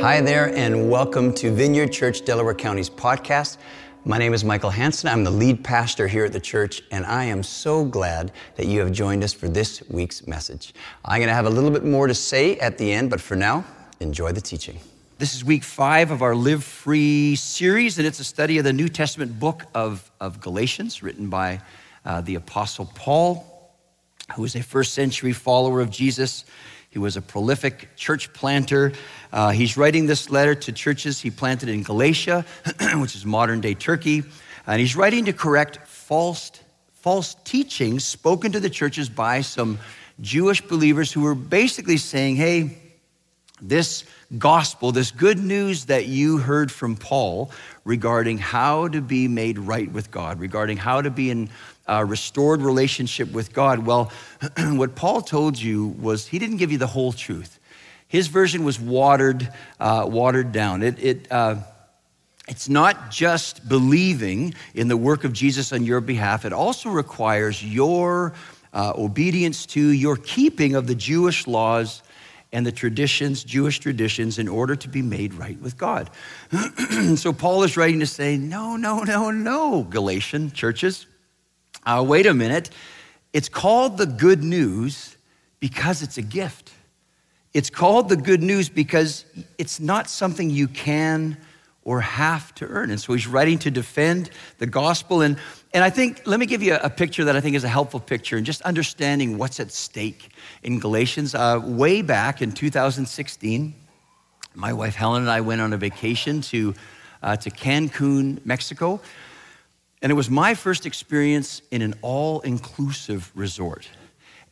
Hi there, and welcome to Vineyard Church Delaware County's podcast. My name is Michael Hanson. I'm the lead pastor here at the church, and I am so glad that you have joined us for this week's message. I'm going to have a little bit more to say at the end, but for now, enjoy the teaching. This is week five of our Live Free series, and it's a study of the New Testament book of, of Galatians, written by uh, the Apostle Paul, who was a first century follower of Jesus. He was a prolific church planter. Uh, he's writing this letter to churches he planted in Galatia, which is modern day Turkey. And he's writing to correct false, false teachings spoken to the churches by some Jewish believers who were basically saying, hey, this gospel, this good news that you heard from Paul regarding how to be made right with God, regarding how to be in a restored relationship with God. Well, what Paul told you was he didn't give you the whole truth. His version was watered, uh, watered down. It, it, uh, it's not just believing in the work of Jesus on your behalf, it also requires your uh, obedience to, your keeping of the Jewish laws and the traditions, Jewish traditions, in order to be made right with God. so Paul is writing to say, no, no, no, no, Galatian churches. Uh, wait a minute. It's called the good news because it's a gift. It's called the good news because it's not something you can or have to earn. And so he's writing to defend the gospel. And, and I think, let me give you a, picture that I think is a helpful picture and just understanding what's at stake in Galatians. Uh, way back in 2016, my wife Helen and I went on a vacation to, uh, to Cancun, Mexico. And it was my first experience in an all inclusive resort.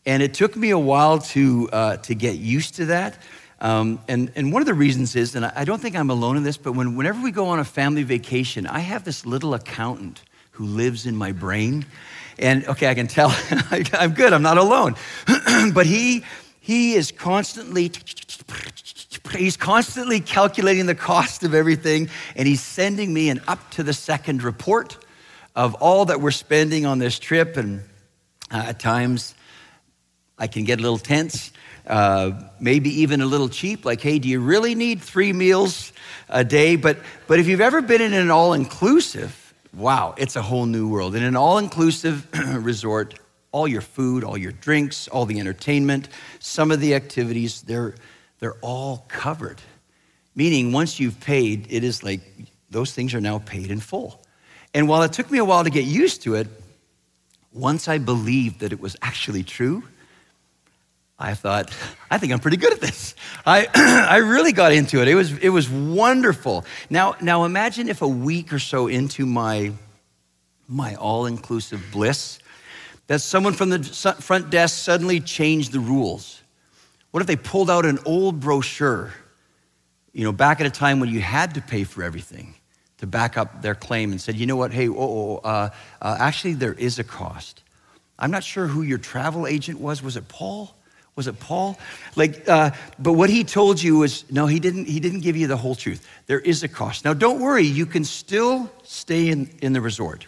And it took me a while to, uh, to get used to that. Um, and, and one of the reasons is, and I don't think I'm alone in this, but when, whenever we go on a family vacation, I have this little accountant who lives in my brain. And okay, I can tell I'm good, I'm not alone. but he, he is constantly, he's constantly calculating the cost of everything, and he's sending me an up to the second report of all that we're spending on this trip. And uh, at times, I can get a little tense uh, maybe even a little cheap, like, hey, do you really need three meals a day? But, but if you've ever been in an all inclusive, wow, it's a whole new world. In an all inclusive resort, all your food, all your drinks, all the entertainment, some of the activities, they're, they're all covered. Meaning, once you've paid, it is like those things are now paid in full. And while it took me a while to get used to it, once I believed that it was actually true, I thought, I think I'm pretty good at this. I, I really got into it. It was, it was wonderful. Now, now imagine if a week or so into my, my all-inclusive bliss, that someone from the front desk suddenly changed the rules. What if they pulled out an old brochure, you know, back at a time when you had to pay for everything to back up their claim and said, you know what, hey, oh, uh, uh, actually, there is a cost. I'm not sure who your travel agent was. Was it Paul? was it Paul? Like, uh, but what he told you was no, he didn't. He didn't give you the whole truth. There is a cost. Now, don't worry. You can still stay in, in the resort,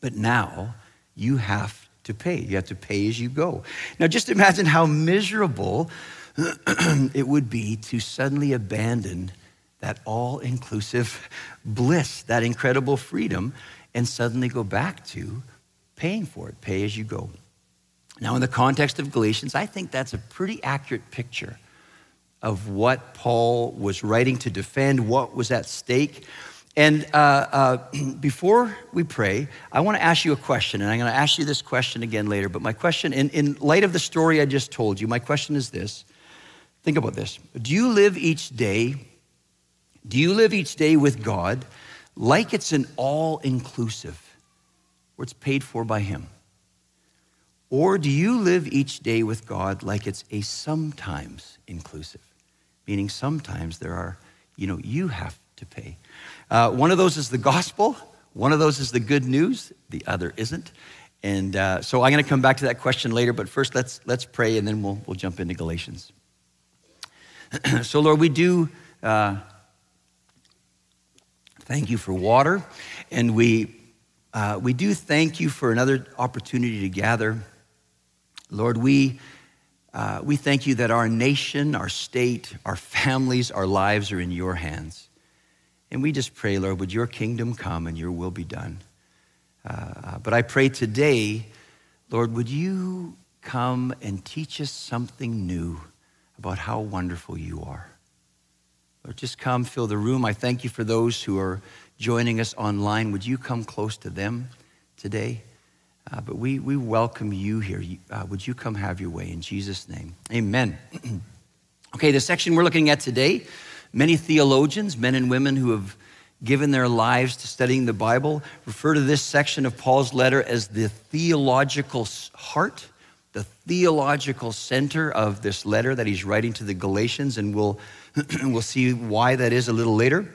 but now you have to pay. You have to pay as you go. Now, just imagine how miserable it would be to suddenly abandon that all-inclusive bliss, that incredible freedom, and suddenly go back to paying for it. Pay as you go. Now, in the context of Galatians, I think that's a pretty accurate picture of what Paul was writing to defend, what was at stake. And uh, uh, before we pray, I want to ask you a question, and I'm going to ask you this question again later. But my question, in, in light of the story I just told you, my question is this think about this. Do you live each day, do you live each day with God like it's an all inclusive, where it's paid for by Him? Or do you live each day with God like it's a sometimes inclusive? Meaning sometimes there are, you know, you have to pay. Uh, one of those is the gospel, one of those is the good news, the other isn't. And uh, so I'm going to come back to that question later, but first let's, let's pray and then we'll, we'll jump into Galatians. so, Lord, we do uh, thank you for water, and we, uh, we do thank you for another opportunity to gather Lord, we, uh, we thank you that our nation, our state, our families, our lives are in your hands. And we just pray, Lord, would your kingdom come and your will be done. Uh, but I pray today, Lord, would you come and teach us something new about how wonderful you are? Lord, just come fill the room. I thank you for those who are joining us online. Would you come close to them today? Uh, but we, we welcome you here. Uh, would you come have your way in Jesus' name? Amen. okay, the section we're looking at today, many theologians, men and women who have given their lives to studying the Bible, refer to this section of Paul's letter as the theological heart, the theological center of this letter that he's writing to the Galatians, and we'll, we'll see why that is a little later.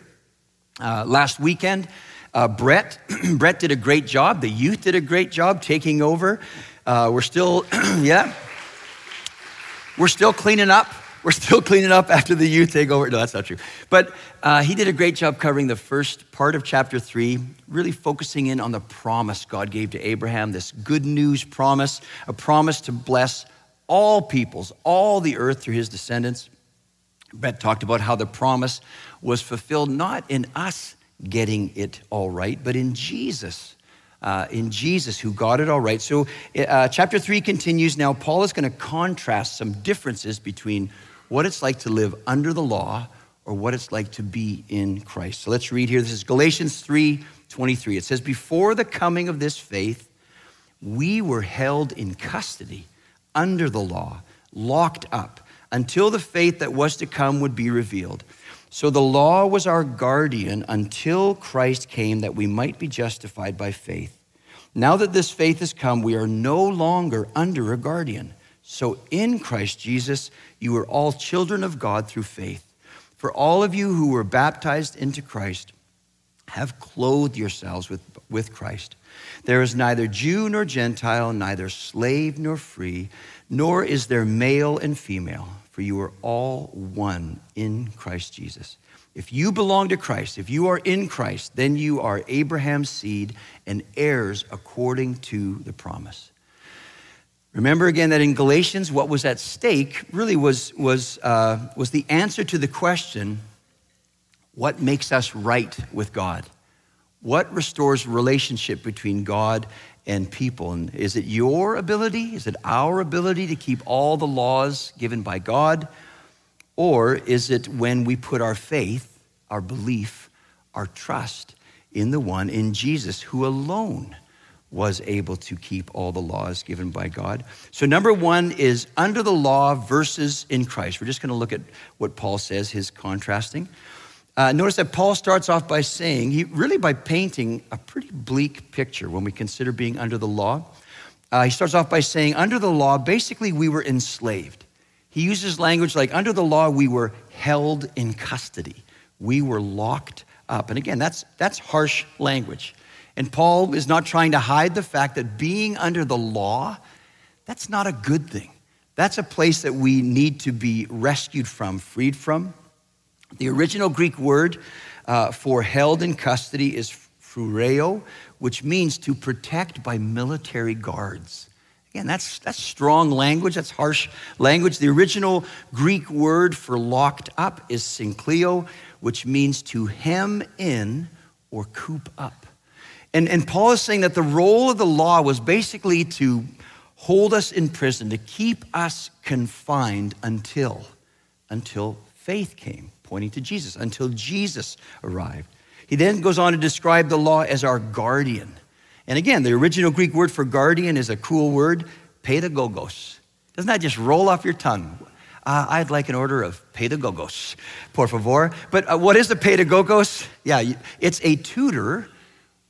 Uh, last weekend, uh, Brett, Brett did a great job. The youth did a great job taking over. Uh, we're still, yeah, we're still cleaning up. We're still cleaning up after the youth take over. No, that's not true. But uh, he did a great job covering the first part of chapter three, really focusing in on the promise God gave to Abraham, this good news promise, a promise to bless all peoples, all the earth through his descendants. Brett talked about how the promise was fulfilled not in us getting it all right, but in Jesus. Uh, in Jesus, who got it all right. So, uh, chapter three continues now. Paul is going to contrast some differences between what it's like to live under the law or what it's like to be in Christ. So, let's read here. This is Galatians 3 23. It says, Before the coming of this faith, we were held in custody under the law, locked up, until the faith that was to come would be revealed. So the law was our guardian until Christ came that we might be justified by faith. Now that this faith has come, we are no longer under a guardian. So in Christ Jesus, you are all children of God through faith. For all of you who were baptized into Christ have clothed yourselves with, with Christ. There is neither Jew nor Gentile, neither slave nor free, nor is there male and female for you are all one in Christ Jesus. If you belong to Christ, if you are in Christ, then you are Abraham's seed and heirs according to the promise. Remember again that in Galatians, what was at stake really was, was, uh, was the answer to the question what makes us right with God? What restores relationship between God and people. And is it your ability? Is it our ability to keep all the laws given by God? Or is it when we put our faith, our belief, our trust in the one, in Jesus, who alone was able to keep all the laws given by God? So, number one is under the law versus in Christ. We're just going to look at what Paul says, his contrasting. Uh, notice that Paul starts off by saying, he really by painting a pretty bleak picture when we consider being under the law. Uh, he starts off by saying, under the law, basically we were enslaved. He uses language like, under the law, we were held in custody. We were locked up. And again, that's, that's harsh language. And Paul is not trying to hide the fact that being under the law, that's not a good thing. That's a place that we need to be rescued from, freed from. The original Greek word uh, for held in custody is phroureo, which means to protect by military guards. Again, that's, that's strong language, that's harsh language. The original Greek word for locked up is synkleo, which means to hem in or coop up. And, and Paul is saying that the role of the law was basically to hold us in prison, to keep us confined until, until faith came pointing to Jesus, until Jesus arrived. He then goes on to describe the law as our guardian. And again, the original Greek word for guardian is a cool word, pedagogos. Doesn't that just roll off your tongue? Uh, I'd like an order of pedagogos, por favor. But uh, what is a pedagogos? Yeah, it's a tutor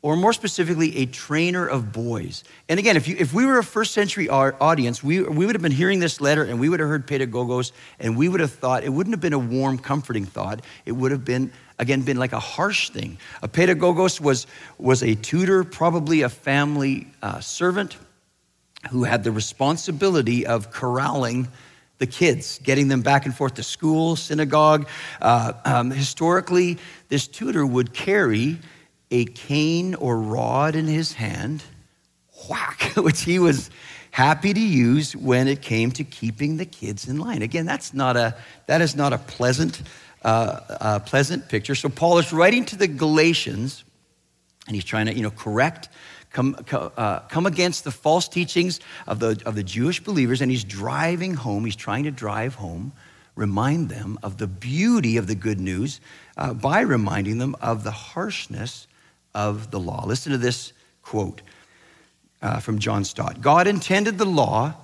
or more specifically, a trainer of boys. And again, if, you, if we were a first century audience, we, we would have been hearing this letter and we would have heard pedagogos and we would have thought, it wouldn't have been a warm, comforting thought. It would have been, again, been like a harsh thing. A pedagogos was, was a tutor, probably a family uh, servant who had the responsibility of corralling the kids, getting them back and forth to school, synagogue. Uh, um, historically, this tutor would carry a cane or rod in his hand, whack, which he was happy to use when it came to keeping the kids in line. Again, that's not a, that is not a pleasant, uh, uh, pleasant picture. So Paul is writing to the Galatians, and he's trying to, you know, correct, come, uh, come against the false teachings of the, of the Jewish believers, and he's driving home, he's trying to drive home, remind them of the beauty of the good news uh, by reminding them of the harshness of the law. Listen to this quote uh, from John Stott God intended the law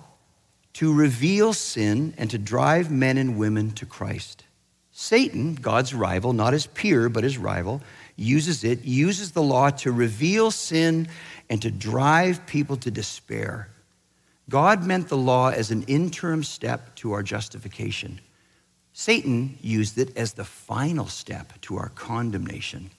to reveal sin and to drive men and women to Christ. Satan, God's rival, not his peer, but his rival, uses it, uses the law to reveal sin and to drive people to despair. God meant the law as an interim step to our justification. Satan used it as the final step to our condemnation.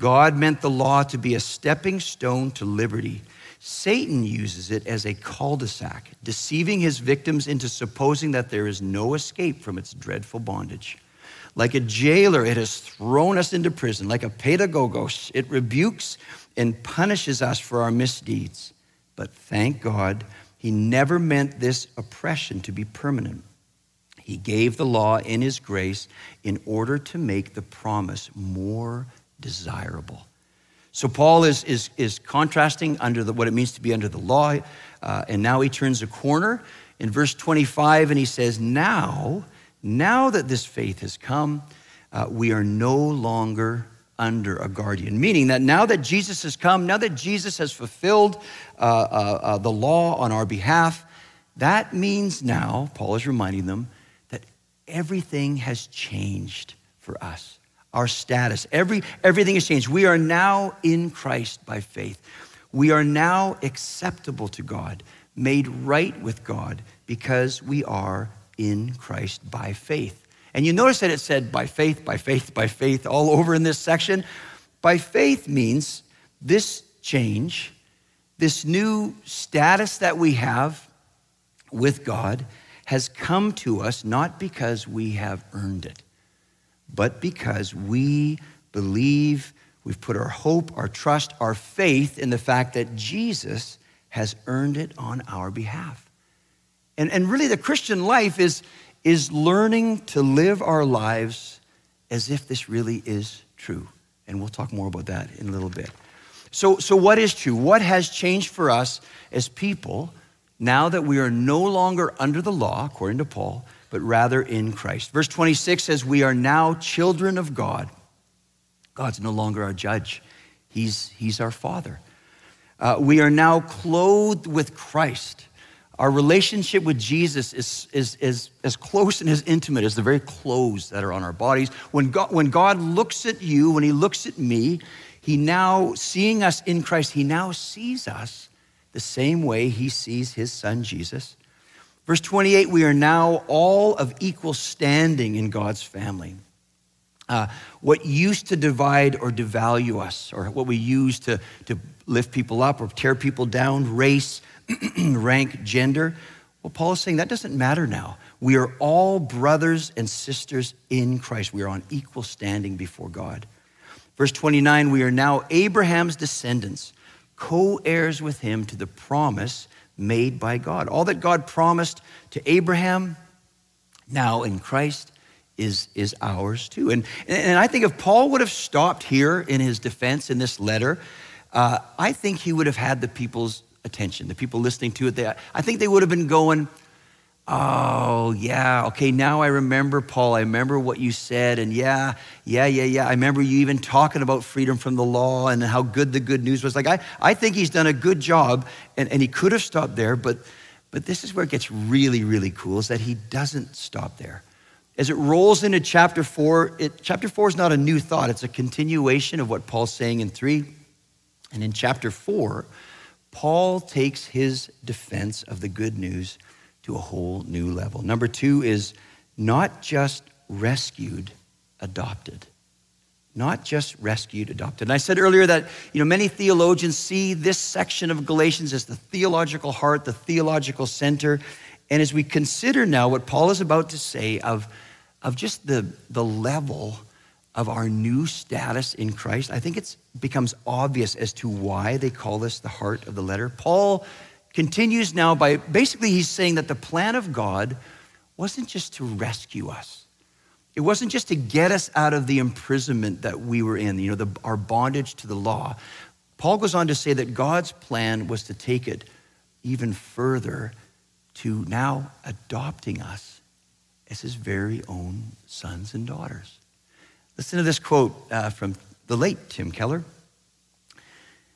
God meant the law to be a stepping stone to liberty. Satan uses it as a cul de sac, deceiving his victims into supposing that there is no escape from its dreadful bondage. Like a jailer, it has thrown us into prison. Like a pedagogos, it rebukes and punishes us for our misdeeds. But thank God, he never meant this oppression to be permanent. He gave the law in his grace in order to make the promise more desirable. So Paul is, is, is contrasting under the, what it means to be under the law, uh, and now he turns a corner in verse 25 and he says, Now, now that this faith has come, uh, we are no longer under a guardian. Meaning that now that Jesus has come, now that Jesus has fulfilled uh, uh, uh the law on our behalf, that means now, Paul is reminding them, that everything has changed for us our status. Every, everything has changed. We are now in Christ by faith. We are now acceptable to God, made right with God because we are in Christ by faith. And you notice that it said by faith, by faith, by faith all over in this section. By faith means this change, this new status that we have with God has come to us not because we have earned it but because we believe, we've put our hope, our trust, our faith in the fact that Jesus has earned it on our behalf. And, and really, the Christian life is, is learning to live our lives as if this really is true. And we'll talk more about that in a little bit. So, so what is true? What has changed for us as people now that we are no longer under the law, according to Paul, but rather in Christ. Verse 26 says, We are now children of God. God's no longer our judge, He's, he's our Father. Uh, we are now clothed with Christ. Our relationship with Jesus is, is, is as close and as intimate as the very clothes that are on our bodies. When God, when God looks at you, when He looks at me, He now, seeing us in Christ, He now sees us the same way He sees His Son Jesus. Verse 28 we are now all of equal standing in God's family. Uh, what used to divide or devalue us, or what we use to, to lift people up or tear people down, race, rank, gender, well, Paul is saying that doesn't matter now. We are all brothers and sisters in Christ. We are on equal standing before God. Verse 29 we are now Abraham's descendants, co heirs with him to the promise made by God. All that God promised to Abraham now in Christ is, is ours too. And, and I think if Paul would have stopped here in his defense in this letter, uh, I think he would have had the people's attention, the people listening to it. They, I think they would have been going, Oh, yeah. Okay, now I remember, Paul. I remember what you said. And yeah, yeah, yeah, yeah. I remember you even talking about freedom from the law and how good the good news was. Like, I, I think he's done a good job. And, and he could have stopped there, but, but this is where it gets really, really cool is that he doesn't stop there. As it rolls into chapter four, it, chapter four is not a new thought, it's a continuation of what Paul's saying in three. And in chapter four, Paul takes his defense of the good news to a whole new level. Number two is not just rescued, adopted. Not just rescued, adopted. And I said earlier that you know many theologians see this section of Galatians as the theological heart, the theological center. And as we consider now what Paul is about to say of, of just the, the level of our new status in Christ, I think it becomes obvious as to why they call this the heart of the letter. Paul continues now by basically he's saying that the plan of God wasn't just to rescue us. It wasn't just to get us out of the imprisonment that we were in, you know, the, our bondage to the law. Paul goes on to say that God's plan was to take it even further to now adopting us as his very own sons and daughters. Listen to this quote uh, from the late Tim Keller.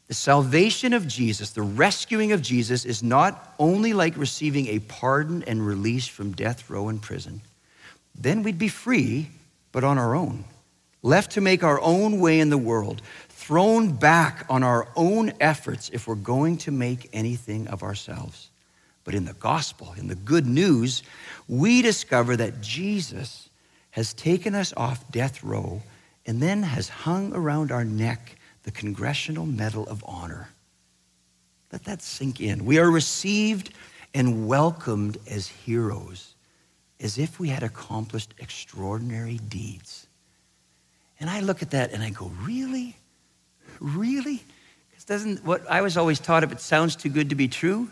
The salvation of Jesus, the rescuing of Jesus, is not only like receiving a pardon and release from death row and prison. Then we'd be free, but on our own, left to make our own way in the world, thrown back on our own efforts if we're going to make anything of ourselves. But in the gospel, in the good news, we discover that Jesus has taken us off death row and then has hung around our neck the Congressional Medal of Honor. Let that sink in. We are received and welcomed as heroes, as if we had accomplished extraordinary deeds. And I look at that and I go, really? Really? Because doesn't what I was always taught if it sounds too good to be true,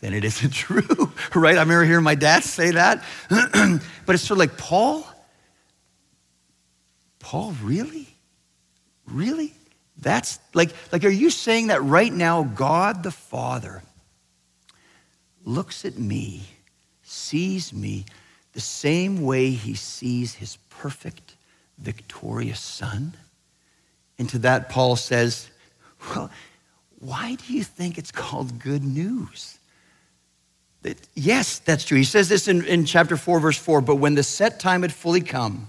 then it isn't true, right? I remember hearing my dad say that. but it's sort of like, Paul? Paul, really? Really? That's like, like, are you saying that right now God the Father looks at me, sees me the same way he sees his perfect, victorious Son? And to that, Paul says, Well, why do you think it's called good news? That, yes, that's true. He says this in, in chapter 4, verse 4 But when the set time had fully come,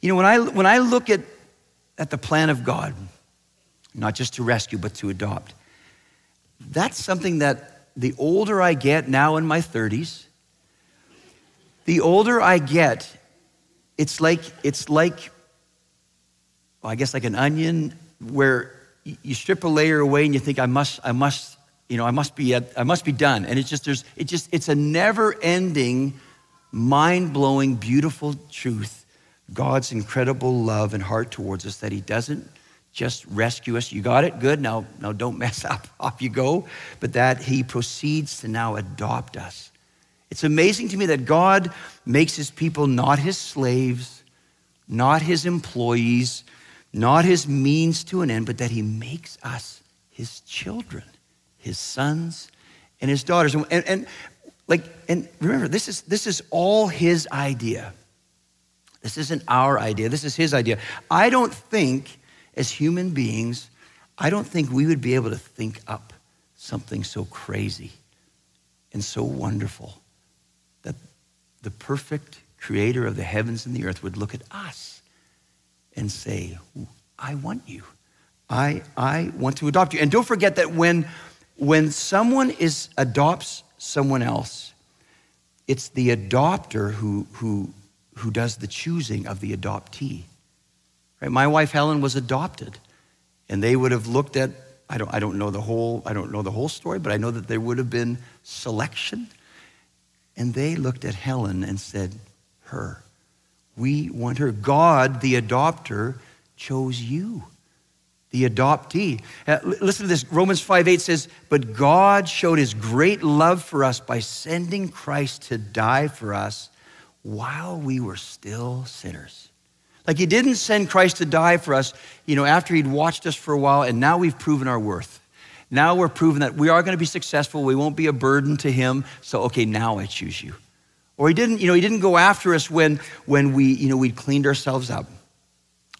You know, when I, when I look at, at the plan of God, not just to rescue, but to adopt, that's something that the older I get now in my 30s, the older I get, it's like, it's like, well, I guess like an onion where you strip a layer away and you think, I must, I must, you know, I must be, I must be done. And it's just, there's, it just, it's a never ending, mind blowing, beautiful truth God's incredible love and heart towards us that He doesn't just rescue us. You got it? Good. Now, now don't mess up. Off you go. But that He proceeds to now adopt us. It's amazing to me that God makes His people not His slaves, not His employees, not His means to an end, but that He makes us His children, His sons and His daughters. And, and, like, and remember, this is, this is all His idea. This isn't our idea, this is his idea. I don't think, as human beings, I don't think we would be able to think up something so crazy and so wonderful that the perfect creator of the heavens and the earth would look at us and say, I want you. I, I want to adopt you. And don't forget that when, when someone is, adopts someone else, it's the adopter who, who who does the choosing of the adoptee. Right? My wife Helen was adopted, and they would have looked at I don't, I don't know the whole I don't know the whole story, but I know that there would have been selection, and they looked at Helen and said, "Her, we want her." God, the adopter, chose you the adoptee. Uh, listen to this. Romans 5 8 says, But God showed his great love for us by sending Christ to die for us while we were still sinners. Like he didn't send Christ to die for us, you know, after he'd watched us for a while, and now we've proven our worth. Now we're proven that we are going to be successful. We won't be a burden to him. So, okay, now I choose you. Or he didn't, you know, he didn't go after us when, when we, you know, we'd cleaned ourselves up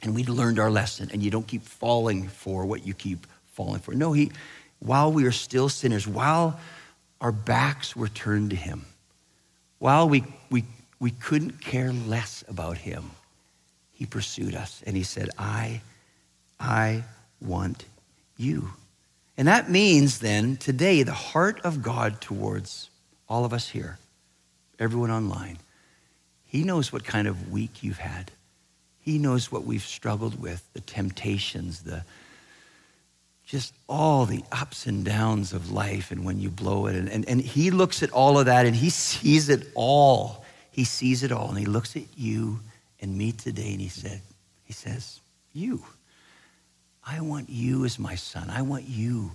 and we'd learned our lesson and you don't keep falling for what you keep falling for. No, he, while we are still sinners, while our backs were turned to him, while we, we we couldn't care less about him. He pursued us and he said, I, I want you. And that means then, today, the heart of God towards all of us here, everyone online, He knows what kind of week you've had. He knows what we've struggled with, the temptations, the just all the ups and downs of life and when you blow it. And, and, and he looks at all of that and he sees it all. He sees it all. And he looks at you and me today and he said, he says, you. I want you as my son. I want you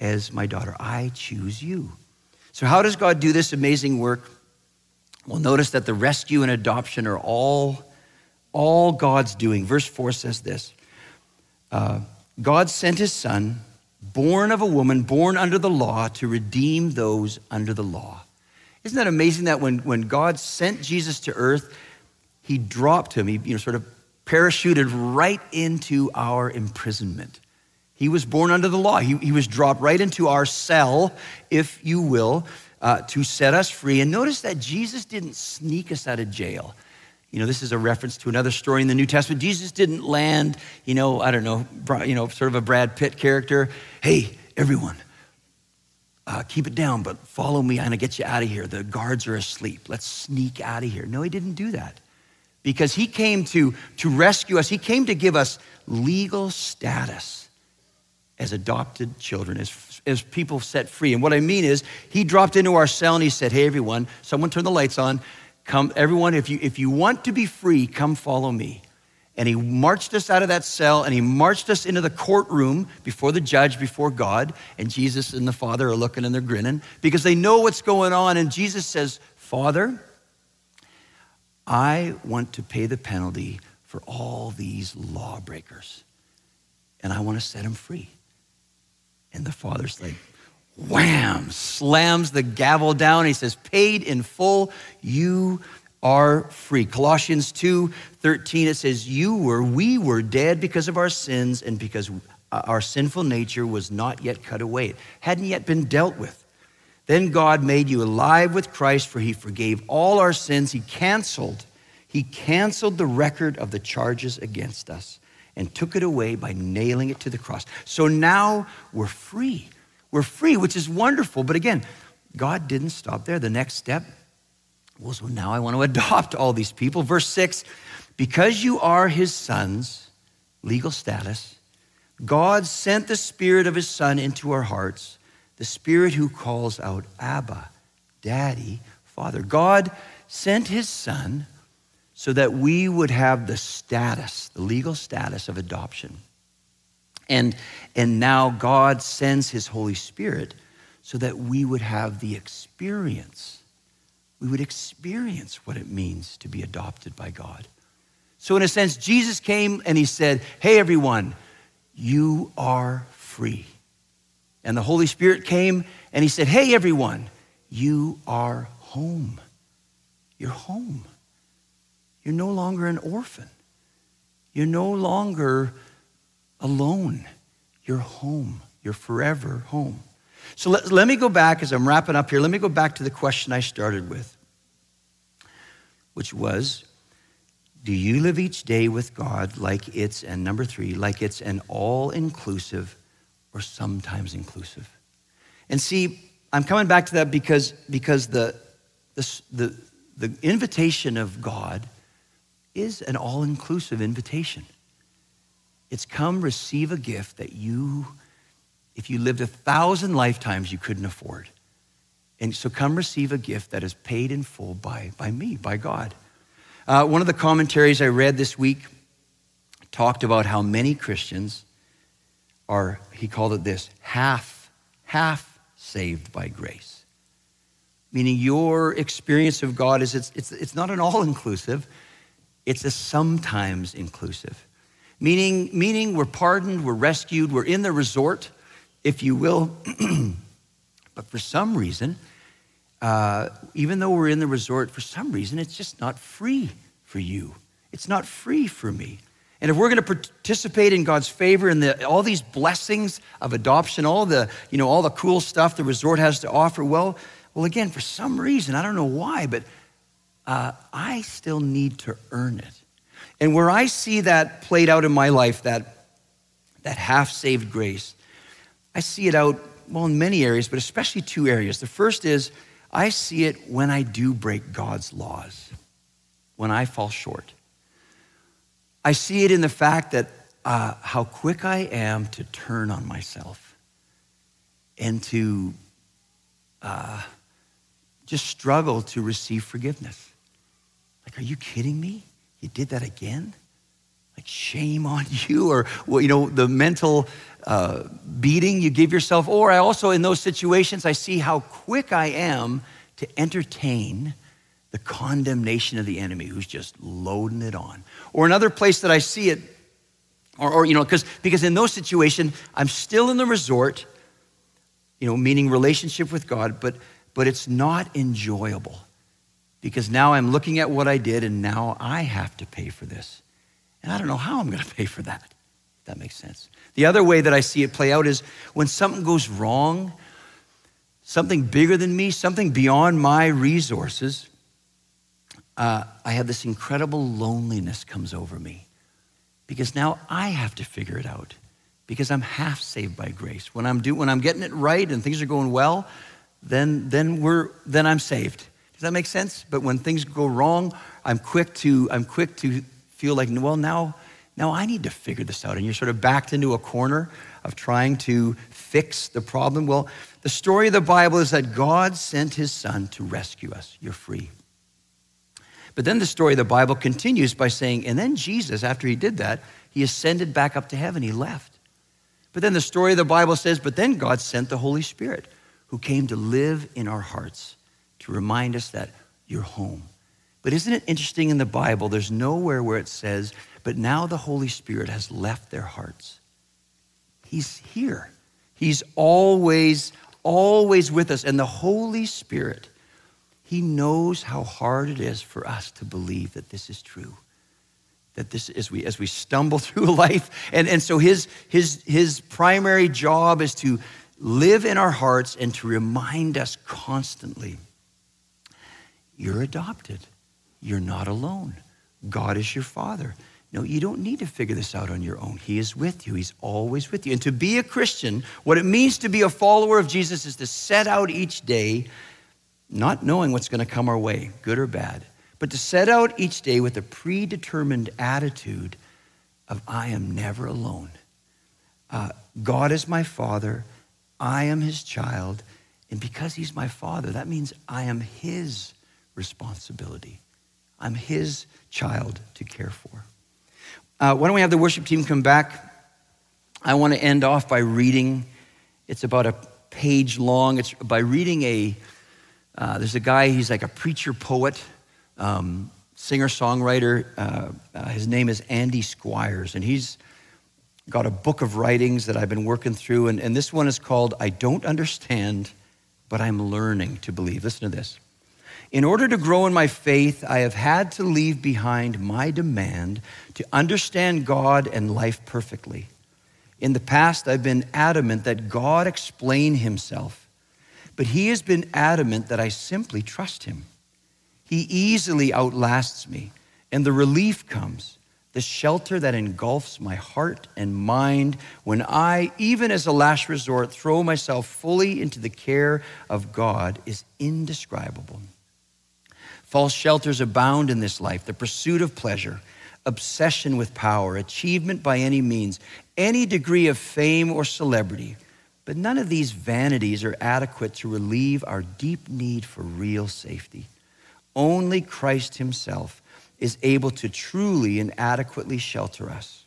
as my daughter. I choose you. So, how does God do this amazing work? Well, notice that the rescue and adoption are all, all God's doing. Verse 4 says this uh, God sent his son, born of a woman, born under the law, to redeem those under the law. Isn't that amazing that when, when God sent Jesus to earth, he dropped him, he you know, sort of parachuted right into our imprisonment. He was born under the law. He, he was dropped right into our cell, if you will, uh, to set us free. And notice that Jesus didn't sneak us out of jail. You know, this is a reference to another story in the New Testament. Jesus didn't land, you know, I don't know, you know, sort of a Brad Pitt character. Hey, everyone, uh, keep it down, but follow me. I'm going to get you out of here. The guards are asleep. Let's sneak out of here. No, he didn't do that because he came to, to rescue us. He came to give us legal status as adopted children, as, as people set free. And what I mean is, he dropped into our cell and he said, Hey, everyone, someone turn the lights on. Come, everyone, if you, if you want to be free, come follow me. And he marched us out of that cell and he marched us into the courtroom before the judge, before God. And Jesus and the Father are looking and they're grinning because they know what's going on. And Jesus says, Father, I want to pay the penalty for all these lawbreakers, and I want to set them free. And the father's like, wham, slams the gavel down. He says, paid in full, you are free. Colossians 2 13, it says, You were, we were dead because of our sins and because uh, our sinful nature was not yet cut away, it hadn't yet been dealt with. Then God made you alive with Christ, for he forgave all our sins. He canceled, he canceled the record of the charges against us and took it away by nailing it to the cross. So now we're free. We're free, which is wonderful. But again, God didn't stop there. The next step well, now I want to adopt all these people. Verse 6 because you are his sons, legal status, God sent the Spirit of his Son into our hearts the Spirit who calls out, Abba, Daddy, Father. God sent His Son so that we would have the status, the legal status of adoption. And, and now God sends His Holy Spirit so that we would have the experience. We would experience what it means to be adopted by God. So, in a sense, Jesus came and He said, Hey, everyone, you are free. And the Holy Spirit came and he said, Hey, everyone, you are home. You're home. You're no longer an orphan. You're no longer alone. You're home. You're forever home. So let, let me go back as I'm wrapping up here. Let me go back to the question I started with, which was Do you live each day with God like it's, and number three, like it's an all inclusive or sometimes inclusive. And see, I'm coming back to that because, because the, the, the, the invitation of God is an all inclusive invitation. It's come receive a gift that you, if you lived a thousand lifetimes, you couldn't afford. And so come receive a gift that is paid in full by, by me, by God. Uh, one of the commentaries I read this week talked about how many Christians are, he called it this, half, half saved by grace. Meaning your experience of God is it's, it's, it's not an all inclusive, it's a sometimes inclusive. Meaning, meaning we're pardoned, we're rescued, we're in the resort, if you will. but for some reason, uh, even though we're in the resort, for some reason, it's just not free for you. It's not free for me. And if we're going to participate in God's favor and the, all these blessings of adoption, all the, you know, all the cool stuff the resort has to offer, well, well, again, for some reason, I don't know why, but uh, I still need to earn it. And where I see that played out in my life, that, that half saved grace, I see it out, well, in many areas, but especially two areas. The first is I see it when I do break God's laws, when I fall short. I see it in the fact that uh, how quick I am to turn on myself and to uh, just struggle to receive forgiveness. Like, are you kidding me? You did that again? Like, shame on you, or, well, you know, the mental uh, beating you give yourself. Or I also, in those situations, I see how quick I am to entertain the condemnation of the enemy who's just loading it on. Or another place that I see it, or, or you know, because because in those situations, I'm still in the resort, you know, meaning relationship with God, but but it's not enjoyable because now I'm looking at what I did and now I have to pay for this. And I don't know how I'm going to pay for that. That makes sense. The other way that I see it play out is when something goes wrong, something bigger than me, something beyond my resources, uh, I have this incredible loneliness comes over me because now I have to figure it out because I'm half saved by grace. When I'm, do, when I'm getting it right and things are going well, then, then, we're, then I'm saved. Does that make sense? But when things go wrong, I'm quick to, I'm quick to feel like, well, now, now I need to figure this out. And you're sort of backed into a corner of trying to fix the problem. Well, the story of the Bible is that God sent his son to rescue us. You're free. But then the story of the Bible continues by saying, and then Jesus, after he did that, he ascended back up to heaven. He left. But then the story of the Bible says, but then God sent the Holy Spirit who came to live in our hearts to remind us that you're home. But isn't it interesting in the Bible? There's nowhere where it says, but now the Holy Spirit has left their hearts. He's here. He's always, always with us. And the Holy Spirit, He knows how hard it is for us to believe that this is true. That this, as we, as we stumble through life, and, and so his, his, his primary job is to live in our hearts and to remind us constantly you're adopted. You're not alone. God is your father. No, you don't need to figure this out on your own. He is with you, He's always with you. And to be a Christian, what it means to be a follower of Jesus is to set out each day not knowing what's going to come our way, good or bad, but to set out each day with a predetermined attitude of, I am never alone. Uh, God is my Father. I am his child. And because he's my father, that means I am his responsibility. I'm his child to care for. Uh, why don't we have the worship team come back? I want to end off by reading. It's about a page long. It's by reading a, uh, there's a guy, he's like a preacher poet, um, singer songwriter. Uh, uh his name is Andy Squyres, and he's got a book of writings that I've been working through, and, and this one is called I Don't Understand, but I'm Learning to Believe. Listen to this. In order to grow in my faith, I have had to leave behind my demand to understand God and life perfectly. In the past, I've been adamant that God explain himself, but he has been adamant that I simply trust him. He easily outlasts me, and the relief comes the shelter that engulfs my heart and mind when I, even as a last resort, throw myself fully into the care of God is indescribable. False shelters abound in this life the pursuit of pleasure, obsession with power, achievement by any means, any degree of fame or celebrity. But none of these vanities are adequate to relieve our deep need for real safety. Only Christ Himself is able to truly and adequately shelter us.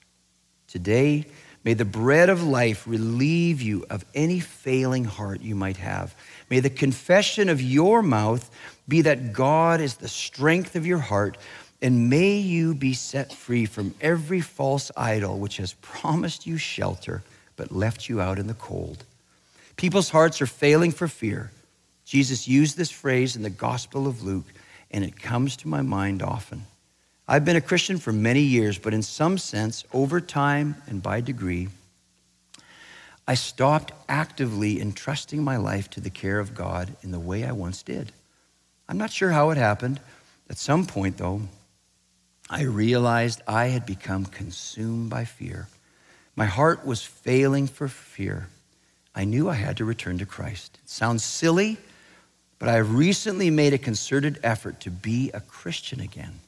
Today, may the bread of life relieve you of any failing heart you might have. May the confession of your mouth be that God is the strength of your heart, and may you be set free from every false idol which has promised you shelter but left you out in the cold. People's hearts are failing for fear. Jesus used this phrase in the Gospel of Luke, and it comes to my mind often. I've been a Christian for many years, but in some sense, over time and by degree, I stopped actively entrusting my life to the care of God in the way I once did. I'm not sure how it happened. At some point, though, I realized I had become consumed by fear. My heart was failing for fear. I knew I had to return to Christ. It sounds silly, but I have recently made a concerted effort to be a Christian again.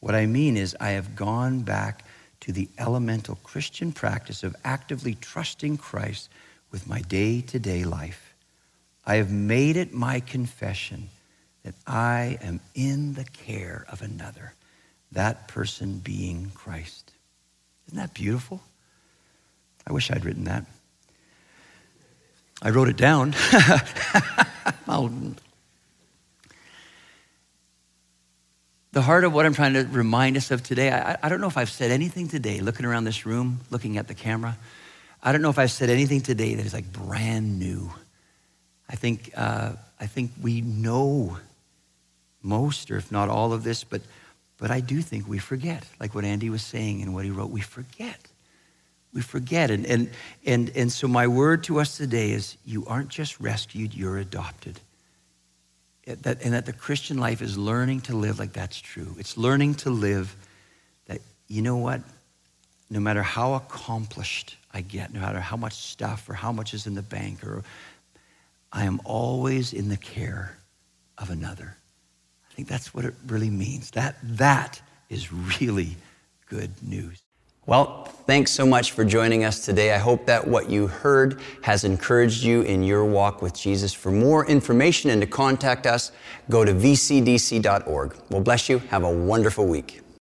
What I mean is, I have gone back to the elemental Christian practice of actively trusting Christ with my day to day life. I have made it my confession that I am in the care of another, that person being Christ. Isn't that beautiful? I wish I'd written that. I wrote it down. the heart of what I'm trying to remind us of today, I, I, don't know if I've said anything today, looking around this room, looking at the camera, I don't know if I've said anything today that is like brand new. I think, uh, I think we know most, or if not all of this, but, but I do think we forget, like what Andy was saying and what he wrote, we forget. We forget. And, and, and, and so, my word to us today is you aren't just rescued, you're adopted. That, and that the Christian life is learning to live like that's true. It's learning to live that, you know what? No matter how accomplished I get, no matter how much stuff or how much is in the bank, or I am always in the care of another. I think that's what it really means. That, that is really good news. Well, thanks so much for joining us today. I hope that what you heard has encouraged you in your walk with Jesus. For more information and to contact us, go to vcdc.org. Well, bless you. Have a wonderful week.